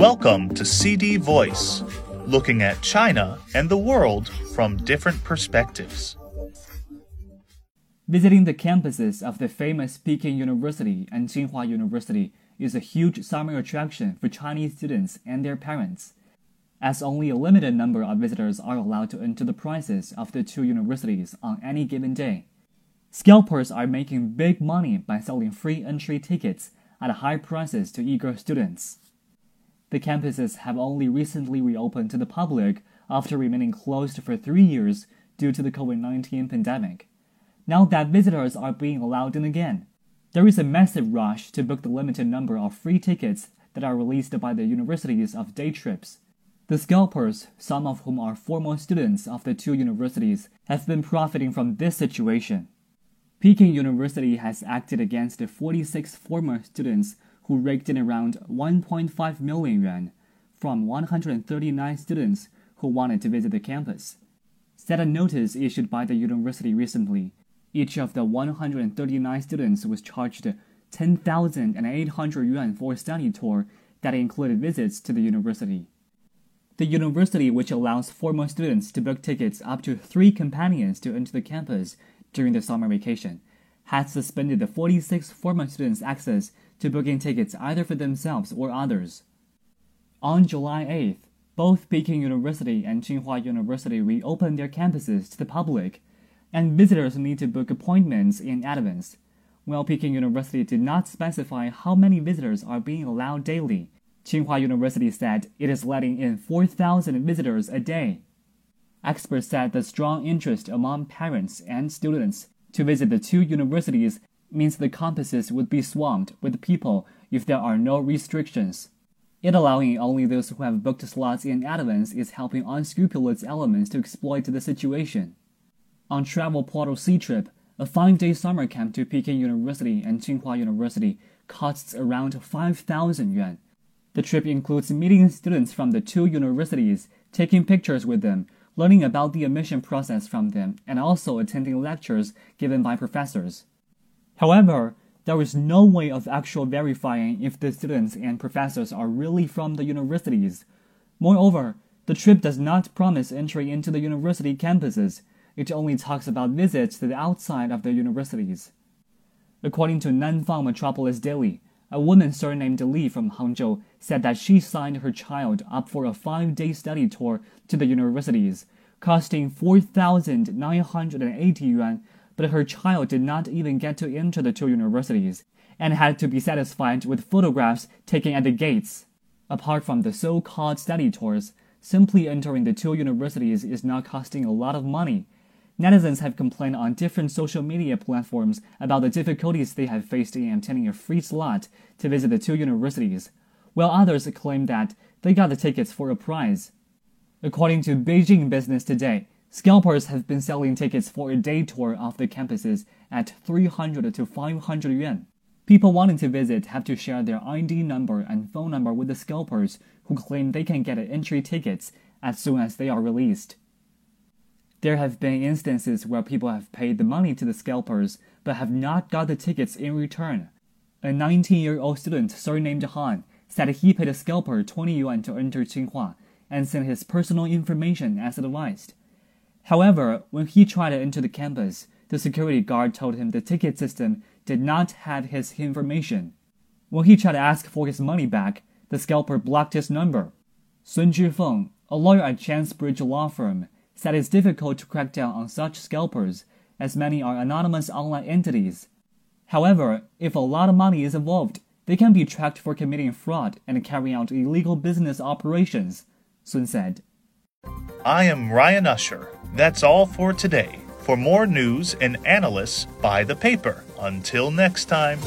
Welcome to CD Voice, looking at China and the world from different perspectives. Visiting the campuses of the famous Peking University and Tsinghua University is a huge summer attraction for Chinese students and their parents, as only a limited number of visitors are allowed to enter the prices of the two universities on any given day. Scalpers are making big money by selling free entry tickets at high prices to eager students. The campuses have only recently reopened to the public after remaining closed for three years due to the COVID 19 pandemic. Now that visitors are being allowed in again, there is a massive rush to book the limited number of free tickets that are released by the universities of day trips. The scalpers, some of whom are former students of the two universities, have been profiting from this situation. Peking University has acted against the 46 former students who raked in around 1.5 million yuan from 139 students who wanted to visit the campus. Said a notice issued by the university recently, each of the 139 students was charged 10,800 yuan for a study tour that included visits to the university. The university, which allows former students to book tickets up to three companions to enter the campus during the summer vacation, had suspended the 46 former students' access to booking tickets either for themselves or others. On July 8th, both Peking University and Tsinghua University reopened their campuses to the public, and visitors need to book appointments in advance. While Peking University did not specify how many visitors are being allowed daily, Tsinghua University said it is letting in 4,000 visitors a day. Experts said the strong interest among parents and students to visit the two universities means the campuses would be swamped with people if there are no restrictions. It allowing only those who have booked slots in advance is helping unscrupulous elements to exploit the situation. On travel portal Ctrip, a five-day summer camp to Peking University and Tsinghua University costs around 5,000 yuan. The trip includes meeting students from the two universities, taking pictures with them, learning about the admission process from them, and also attending lectures given by professors. However, there is no way of actually verifying if the students and professors are really from the universities. Moreover, the trip does not promise entry into the university campuses. It only talks about visits to the outside of the universities. According to Nanfang Metropolis Daily, a woman surnamed Li from Hangzhou said that she signed her child up for a five-day study tour to the universities, costing 4,980 yuan but her child did not even get to enter the two universities and had to be satisfied with photographs taken at the gates. Apart from the so called study tours, simply entering the two universities is now costing a lot of money. Netizens have complained on different social media platforms about the difficulties they have faced in obtaining a free slot to visit the two universities, while others claim that they got the tickets for a prize. According to Beijing Business Today, Scalpers have been selling tickets for a day tour of the campuses at 300 to 500 yuan. People wanting to visit have to share their ID number and phone number with the scalpers who claim they can get entry tickets as soon as they are released. There have been instances where people have paid the money to the scalpers but have not got the tickets in return. A 19 year old student surnamed Han said he paid a scalper 20 yuan to enter Tsinghua and sent his personal information as advised. However, when he tried to enter the campus, the security guard told him the ticket system did not have his information. When he tried to ask for his money back, the scalper blocked his number. Sun Zhifeng, a lawyer at Chance Bridge Law Firm, said it's difficult to crack down on such scalpers, as many are anonymous online entities. However, if a lot of money is involved, they can be tracked for committing fraud and carrying out illegal business operations, Sun said. I am Ryan Usher. That's all for today. For more news and analysis, buy the paper. Until next time.